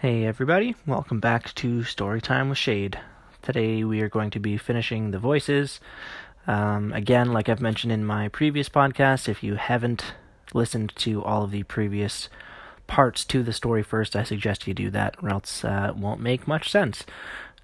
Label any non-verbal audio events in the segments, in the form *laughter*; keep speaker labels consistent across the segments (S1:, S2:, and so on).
S1: Hey everybody, welcome back to Storytime with Shade. Today we are going to be finishing the voices. Um, again, like I've mentioned in my previous podcast, if you haven't listened to all of the previous parts to the story first, I suggest you do that, or else uh, it won't make much sense.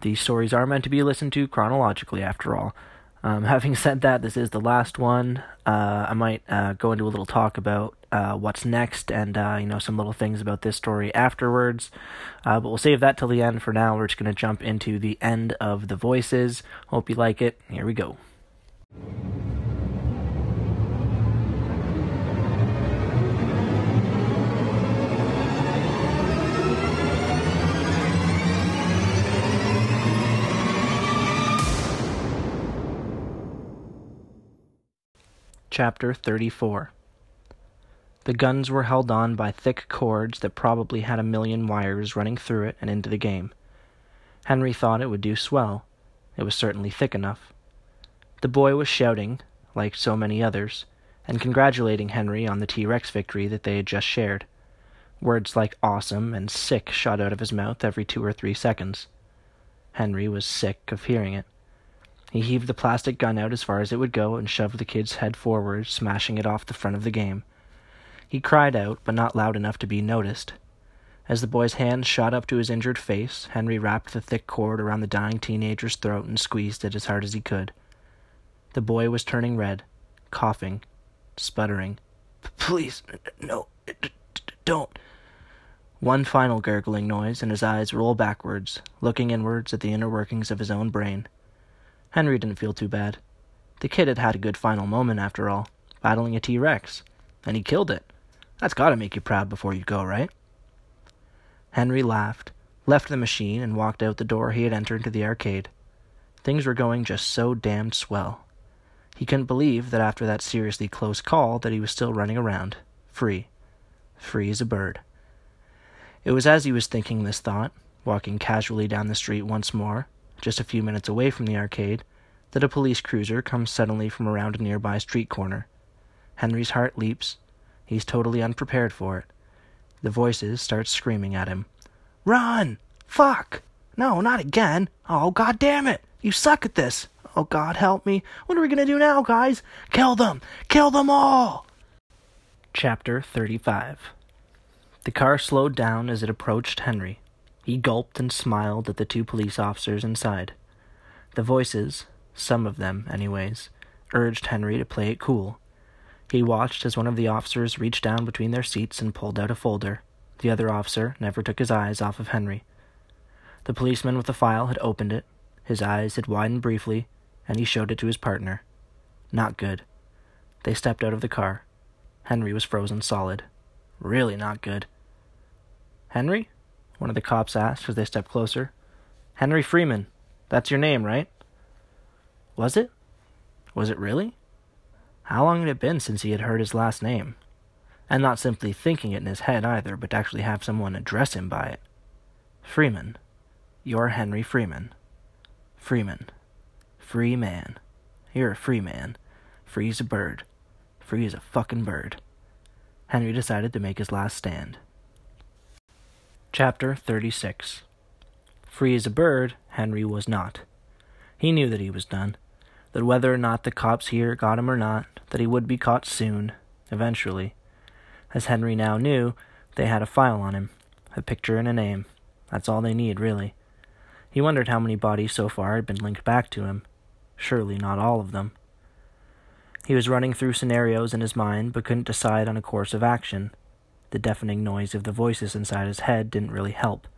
S1: These stories are meant to be listened to chronologically, after all. Um, *laughs* having said that, this is the last one. Uh, I might uh, go into a little talk about uh, what's next and uh, you know some little things about this story afterwards. Uh, but we'll save that till the end. For now, we're just going to jump into the end of the voices. Hope you like it. Here we go. Chapter 34 The guns were held on by thick cords that probably had a million wires running through it and into the game. Henry thought it would do swell. It was certainly thick enough. The boy was shouting, like so many others, and congratulating Henry on the T Rex victory that they had just shared. Words like awesome and sick shot out of his mouth every two or three seconds. Henry was sick of hearing it. He heaved the plastic gun out as far as it would go and shoved the kid's head forward, smashing it off the front of the game. He cried out, but not loud enough to be noticed. As the boy's hand shot up to his injured face, Henry wrapped the thick cord around the dying teenager's throat and squeezed it as hard as he could. The boy was turning red, coughing, sputtering. Please, no, don't. One final gurgling noise, and his eyes rolled backwards, looking inwards at the inner workings of his own brain. Henry didn't feel too bad. The kid had had a good final moment, after all, battling a T Rex, and he killed it. That's gotta make you proud before you go, right? Henry laughed, left the machine, and walked out the door he had entered into the arcade. Things were going just so damned swell. He couldn't believe that after that seriously close call that he was still running around, free. Free as a bird. It was as he was thinking this thought, walking casually down the street once more, just a few minutes away from the arcade, that a police cruiser comes suddenly from around a nearby street corner. Henry's heart leaps. He's totally unprepared for it. The voices start screaming at him. Run! Fuck! No, not again! Oh, god damn it! You suck at this! Oh, God, help me! What are we gonna do now, guys? Kill them! Kill them all! Chapter 35 The car slowed down as it approached Henry. He gulped and smiled at the two police officers inside. The voices, some of them, anyways, urged Henry to play it cool. He watched as one of the officers reached down between their seats and pulled out a folder. The other officer never took his eyes off of Henry. The policeman with the file had opened it. His eyes had widened briefly, and he showed it to his partner. Not good. They stepped out of the car. Henry was frozen solid. Really not good. Henry? one of the cops asked as they stepped closer. Henry Freeman. That's your name, right? Was it? Was it really? How long had it been since he had heard his last name? And not simply thinking it in his head either, but to actually have someone address him by it. Freeman. You're Henry Freeman. Freeman. Free man. You're a free man. Free as a bird. Free as a fucking bird. Henry decided to make his last stand. Chapter 36 Free as a bird, Henry was not. He knew that he was done, that whether or not the cops here got him or not, that he would be caught soon, eventually. As Henry now knew, they had a file on him, a picture and a name. That's all they need, really. He wondered how many bodies so far had been linked back to him. Surely not all of them. He was running through scenarios in his mind, but couldn't decide on a course of action. The deafening noise of the voices inside his head didn't really help.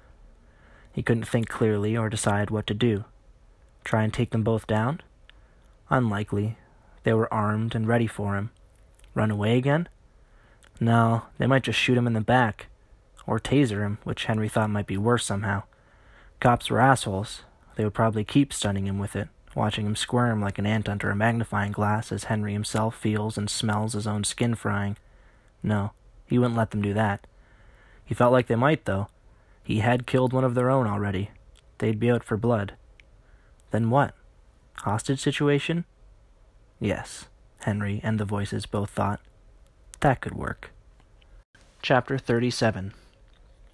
S1: He couldn't think clearly or decide what to do. Try and take them both down? Unlikely. They were armed and ready for him. Run away again? No, they might just shoot him in the back. Or taser him, which Henry thought might be worse somehow. Cops were assholes. They would probably keep stunning him with it, watching him squirm like an ant under a magnifying glass as Henry himself feels and smells his own skin frying. No, he wouldn't let them do that. He felt like they might, though. He had killed one of their own already. They'd be out for blood. Then what? Hostage situation? Yes, Henry and the voices both thought. That could work. Chapter 37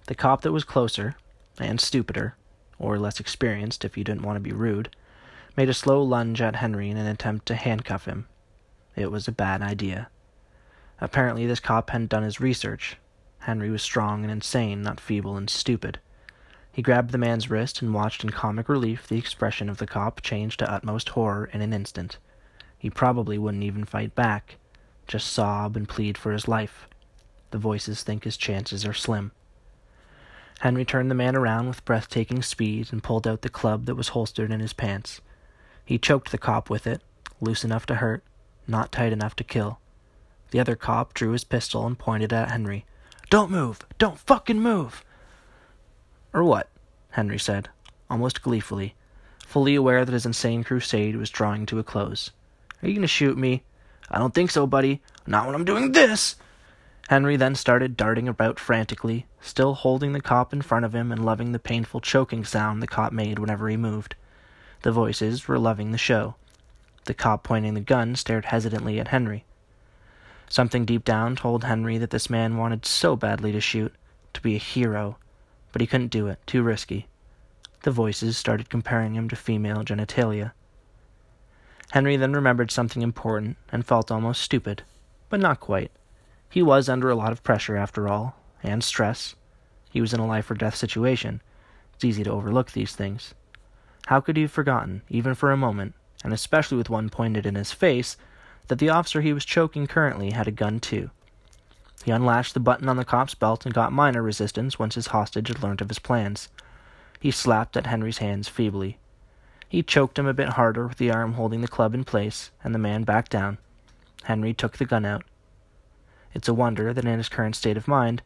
S1: The cop that was closer, and stupider, or less experienced if you didn't want to be rude, made a slow lunge at Henry in an attempt to handcuff him. It was a bad idea. Apparently, this cop hadn't done his research. Henry was strong and insane, not feeble and stupid. He grabbed the man's wrist and watched in comic relief the expression of the cop change to utmost horror in an instant. He probably wouldn't even fight back, just sob and plead for his life. The voices think his chances are slim. Henry turned the man around with breathtaking speed and pulled out the club that was holstered in his pants. He choked the cop with it, loose enough to hurt, not tight enough to kill. The other cop drew his pistol and pointed at Henry. Don't move! Don't fucking move! Or what? Henry said, almost gleefully, fully aware that his insane crusade was drawing to a close. Are you going to shoot me? I don't think so, buddy. Not when I'm doing this! Henry then started darting about frantically, still holding the cop in front of him and loving the painful choking sound the cop made whenever he moved. The voices were loving the show. The cop pointing the gun stared hesitantly at Henry. Something deep down told Henry that this man wanted so badly to shoot, to be a hero, but he couldn't do it, too risky. The voices started comparing him to female genitalia. Henry then remembered something important and felt almost stupid, but not quite. He was under a lot of pressure, after all, and stress. He was in a life or death situation. It's easy to overlook these things. How could he have forgotten, even for a moment, and especially with one pointed in his face, that the officer he was choking currently had a gun too? He unlatched the button on the cop's belt and got minor resistance once his hostage had learned of his plans. He slapped at Henry's hands feebly. He choked him a bit harder with the arm holding the club in place, and the man backed down. Henry took the gun out. It's a wonder that in his current state of mind,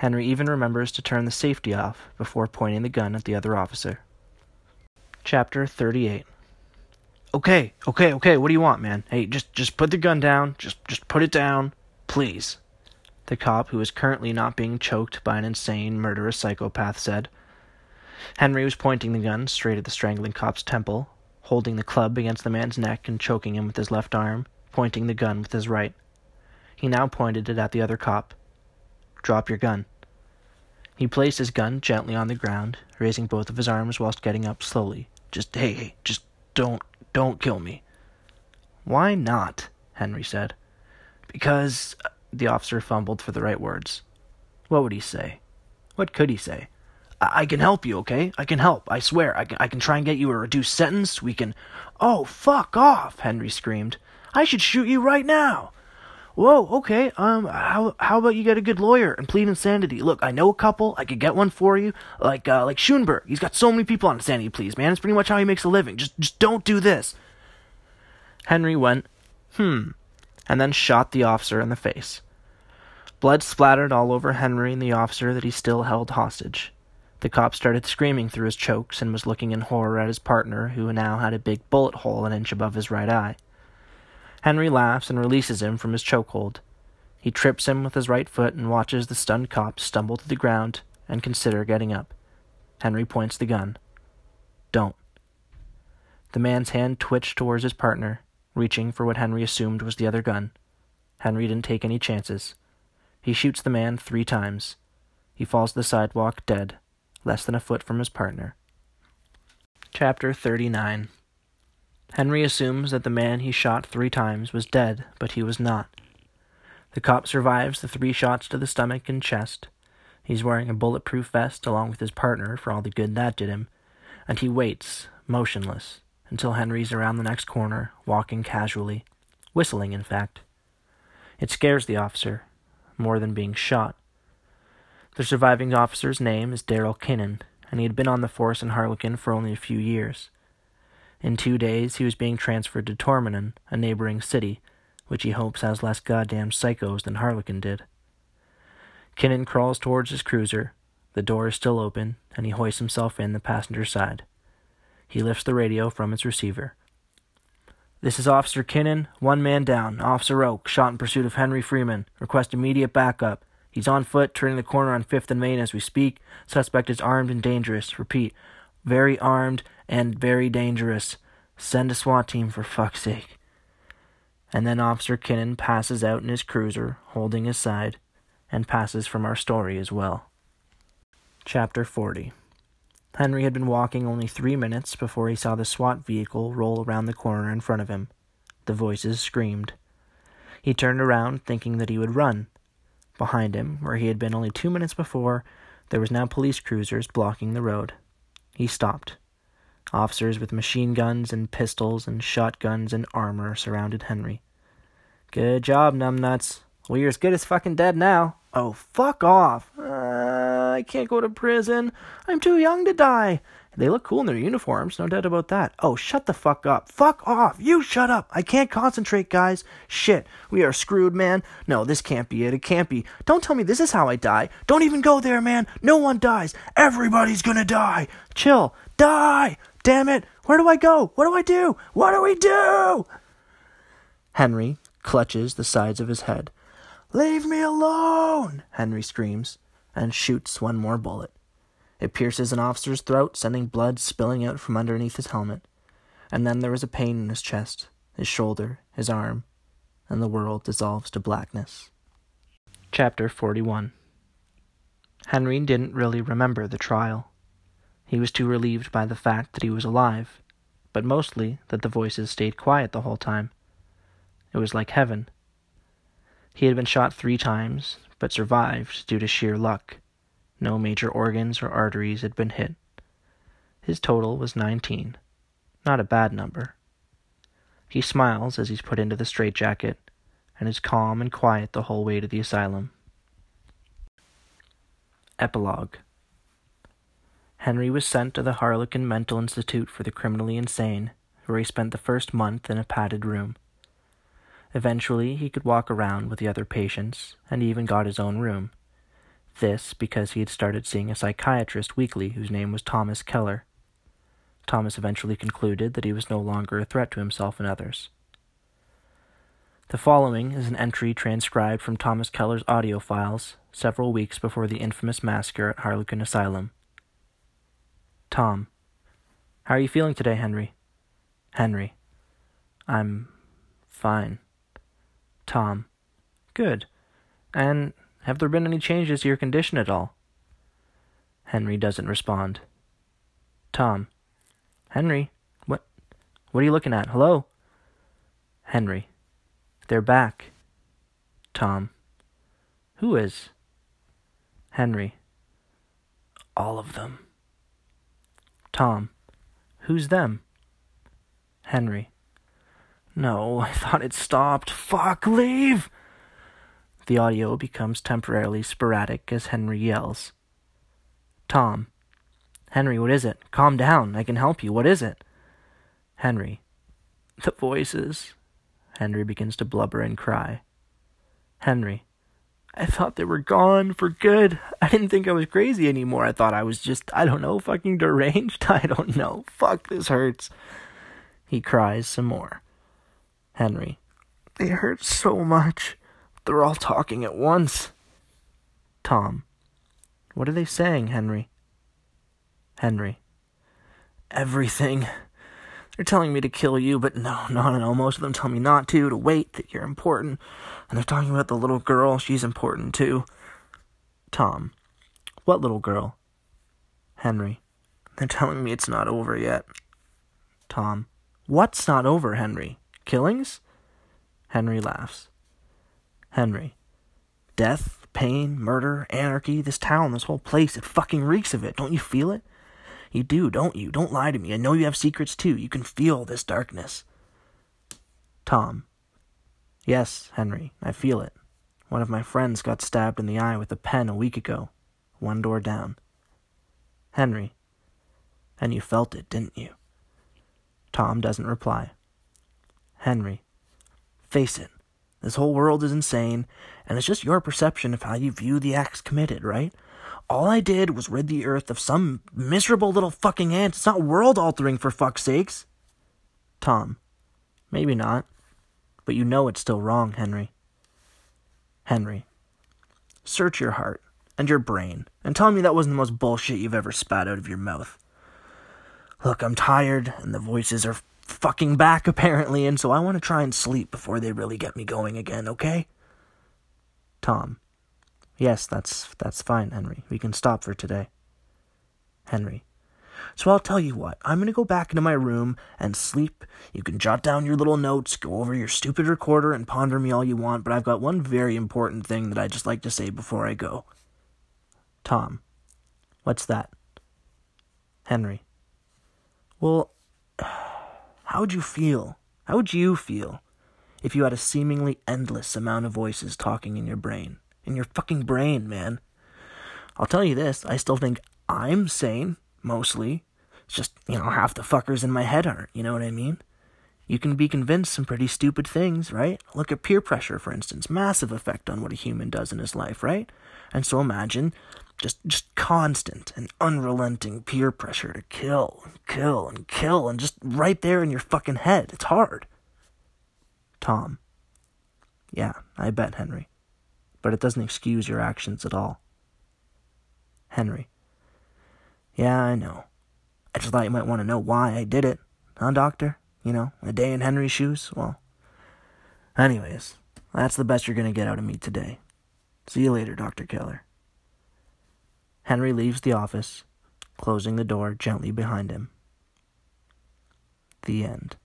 S1: Henry even remembers to turn the safety off before pointing the gun at the other officer. Chapter 38 Okay, okay, okay, what do you want, man? Hey, just just put the gun down. Just just put it down. Please the cop, who is currently not being choked by an insane, murderous psychopath, said. Henry was pointing the gun straight at the strangling cop's temple, holding the club against the man's neck and choking him with his left arm, pointing the gun with his right. He now pointed it at the other cop. Drop your gun. He placed his gun gently on the ground, raising both of his arms whilst getting up slowly. Just, hey, hey, just don't, don't kill me. Why not? Henry said. Because the officer fumbled for the right words. What would he say? What could he say? I, I can help you, okay? I can help. I swear. I can, I can try and get you a reduced sentence. We can. Oh, fuck off! Henry screamed. I should shoot you right now. Whoa, okay. Um, how how about you get a good lawyer and plead insanity? Look, I know a couple. I could get one for you. Like uh, like Schoenberg. He's got so many people on insanity pleas, man. It's pretty much how he makes a living. Just just don't do this. Henry went, hmm, and then shot the officer in the face. Blood splattered all over Henry and the officer that he still held hostage. The cop started screaming through his chokes and was looking in horror at his partner, who now had a big bullet hole an inch above his right eye. Henry laughs and releases him from his chokehold. He trips him with his right foot and watches the stunned cop stumble to the ground and consider getting up. Henry points the gun. Don't. The man's hand twitched towards his partner, reaching for what Henry assumed was the other gun. Henry didn't take any chances. He shoots the man three times. He falls to the sidewalk dead, less than a foot from his partner. Chapter 39 Henry assumes that the man he shot three times was dead, but he was not. The cop survives the three shots to the stomach and chest. He's wearing a bulletproof vest along with his partner for all the good that did him, and he waits, motionless, until Henry's around the next corner, walking casually, whistling, in fact. It scares the officer, more than being shot. The surviving officer's name is Daryl Kinnan, and he had been on the force in Harlequin for only a few years. In two days, he was being transferred to Tormenon, a neighboring city, which he hopes has less goddamn psychos than Harlequin did. Kinnan crawls towards his cruiser. The door is still open, and he hoists himself in the passenger side. He lifts the radio from its receiver. This is Officer Kinnan, one man down. Officer Oak, shot in pursuit of Henry Freeman. Request immediate backup. He's on foot, turning the corner on 5th and Main as we speak. Suspect is armed and dangerous. Repeat, very armed and very dangerous. Send a SWAT team for fuck's sake. And then Officer Kinnan passes out in his cruiser, holding his side, and passes from our story as well. Chapter 40 Henry had been walking only three minutes before he saw the SWAT vehicle roll around the corner in front of him. The voices screamed. He turned around, thinking that he would run. Behind him, where he had been only two minutes before, there was now police cruisers blocking the road. He stopped. Officers with machine guns and pistols and shotguns and armor surrounded Henry. Good job, numbnuts. You're as good as fucking dead now. Oh, fuck off. I can't go to prison. I'm too young to die. They look cool in their uniforms, no doubt about that. Oh, shut the fuck up. Fuck off. You shut up. I can't concentrate, guys. Shit. We are screwed, man. No, this can't be it. It can't be. Don't tell me this is how I die. Don't even go there, man. No one dies. Everybody's gonna die. Chill. Die. Damn it. Where do I go? What do I do? What do we do? Henry clutches the sides of his head. Leave me alone! Henry screams and shoots one more bullet. It pierces an officer's throat, sending blood spilling out from underneath his helmet. And then there is a pain in his chest, his shoulder, his arm, and the world dissolves to blackness. Chapter 41 Henry didn't really remember the trial. He was too relieved by the fact that he was alive, but mostly that the voices stayed quiet the whole time. It was like heaven. He had been shot three times, but survived due to sheer luck. No major organs or arteries had been hit. His total was 19. Not a bad number. He smiles as he's put into the straitjacket and is calm and quiet the whole way to the asylum. Epilogue Henry was sent to the Harlequin Mental Institute for the Criminally Insane, where he spent the first month in a padded room. Eventually, he could walk around with the other patients and even got his own room. This because he had started seeing a psychiatrist weekly whose name was Thomas Keller. Thomas eventually concluded that he was no longer a threat to himself and others. The following is an entry transcribed from Thomas Keller's audio files several weeks before the infamous massacre at Harlequin Asylum. Tom. How are you feeling today, Henry? Henry. I'm fine. Tom. Good. And have there been any changes to your condition at all? Henry doesn't respond. Tom. Henry, what what are you looking at? Hello? Henry. They're back. Tom. Who is? Henry. All of them. Tom. Who's them? Henry. No, *laughs* I thought it stopped. Fuck, leave! The audio becomes temporarily sporadic as Henry yells. Tom. Henry, what is it? Calm down. I can help you. What is it? Henry. The voices. Henry begins to blubber and cry. Henry. I thought they were gone for good. I didn't think I was crazy anymore. I thought I was just, I don't know, fucking deranged. *laughs* I don't know. Fuck, this hurts. He cries some more. Henry. They hurts so much. They're all talking at once. Tom. What are they saying, Henry? Henry. Everything. They're telling me to kill you, but no, no, no. Most of them tell me not to, to wait, that you're important. And they're talking about the little girl. She's important, too. Tom. What little girl? Henry. They're telling me it's not over yet. Tom. What's not over, Henry? Killings? Henry laughs. Henry. Death, pain, murder, anarchy, this town, this whole place, it fucking reeks of it. Don't you feel it? You do, don't you? Don't lie to me. I know you have secrets too. You can feel this darkness. Tom. Yes, Henry, I feel it. One of my friends got stabbed in the eye with a pen a week ago, one door down. Henry. And you felt it, didn't you? Tom doesn't reply. Henry. Face it. This whole world is insane, and it's just your perception of how you view the acts committed, right? All I did was rid the earth of some miserable little fucking ant. It's not world altering, for fuck's sakes. Tom. Maybe not. But you know it's still wrong, Henry. Henry. Search your heart and your brain and tell me that wasn't the most bullshit you've ever spat out of your mouth. Look, I'm tired, and the voices are fucking back *laughs* apparently, and so I want to try and sleep before they really get me going again, okay? Tom. Yes, that's that's fine, Henry. We can stop for today. Henry.
S2: So I'll tell you what, I'm gonna go back into my room and sleep. You can jot down your little notes, go over your stupid recorder, and ponder me all you want, but I've got one very important thing that I'd just like to say before I go.
S1: Tom. What's that?
S2: Henry. Well, *sighs* how would you feel? How would you feel if you had a seemingly endless amount of voices talking in your brain? In your fucking brain, man. I'll tell you this, I still think I'm sane, mostly. It's just, you know, half the fuckers in my head aren't, you know what I mean? You can be convinced some pretty stupid things, right? Look at peer pressure, for instance. Massive effect on what a human does in his life, right? And so imagine just just constant and unrelenting peer pressure to kill and kill and kill and just right there in your fucking head. It's hard.
S1: Tom. Yeah, I bet, Henry. But it doesn't excuse your actions at all.
S2: Henry. Yeah, I know. I just thought you might want to know why I did it. Huh, Doctor? You know, a day in Henry's shoes? Well, anyways, that's the best you're going to get out of me today. See you later, Dr. Keller.
S1: Henry leaves the office, closing the door gently behind him. The end.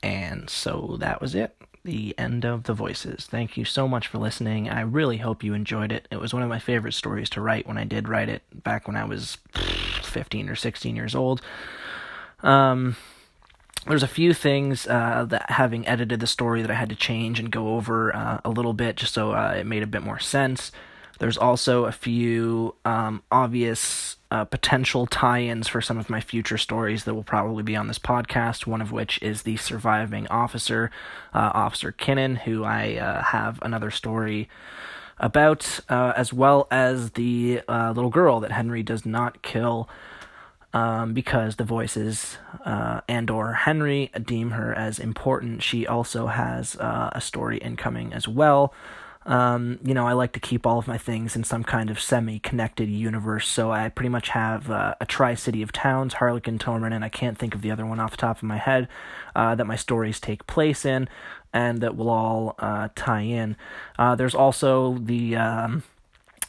S1: And so that was it. The end of The Voices. Thank you so much for listening. I really hope you enjoyed it. It was one of my favorite stories to write when I did write it back when I was 15 or 16 years old. Um, there's a few things uh, that having edited the story that I had to change and go over uh, a little bit just so uh, it made a bit more sense. There's also a few um, obvious uh, potential tie ins for some of my future stories that will probably be on this podcast, one of which is the surviving officer, uh, Officer Kinnan, who I uh, have another story about, uh, as well as the uh, little girl that Henry does not kill. Um, because the voices uh, and or Henry deem her as important, she also has a story incoming as well. Um, you know, I like to keep all of my things in some kind of semi-connected universe, so I pretty much have uh, a tri-city of towns, Harlequin, Torment, and I can't think of the other one off the top of my head, uh, that my stories take place in, and that will all uh, tie in. Uh, there's also the um,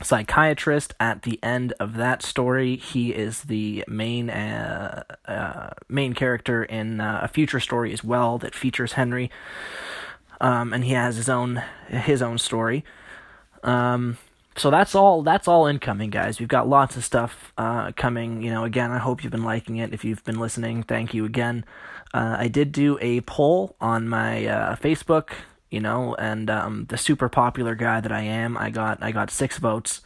S1: psychiatrist at the end of that story. He is the main uh, uh, main character in a future story as well that features Henry um, and he has his own his own story. Um, so that's all that's all incoming, guys. We've got lots of stuff uh, coming. You know, again, I hope you've been liking it. If you've been listening, thank you again. Uh, I did do a poll on my uh, Facebook, you know, and um, the super popular guy that I am, I got I got six votes.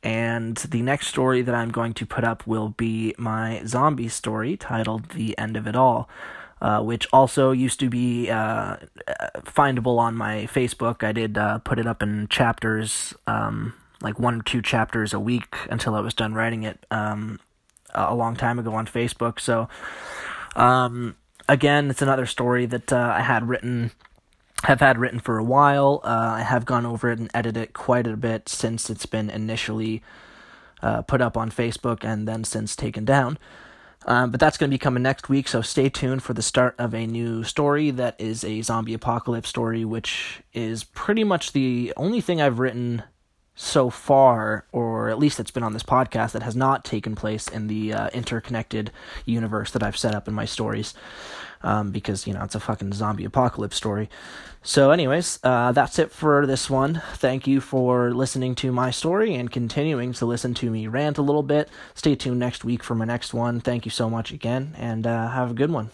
S1: And the next story that I'm going to put up will be my zombie story titled "The End of It All." Uh, which also used to be uh, findable on my Facebook. I did uh, put it up in chapters, um, like one or two chapters a week until I was done writing it um, a long time ago on Facebook. So, um, again, it's another story that uh, I had written. Have had written for a while. Uh, I have gone over it and edited it quite a bit since it's been initially uh, put up on Facebook and then since taken down. Um, but that's going to be coming next week, so stay tuned for the start of a new story that is a zombie apocalypse story, which is pretty much the only thing I've written so far, or at least that's been on this podcast, that has not taken place in the uh, interconnected universe that I've set up in my stories. Um, because, you know, it's a fucking zombie apocalypse story. So, anyways, uh, that's it for this one. Thank you for listening to my story and continuing to listen to me rant a little bit. Stay tuned next week for my next one. Thank you so much again, and uh, have a good one.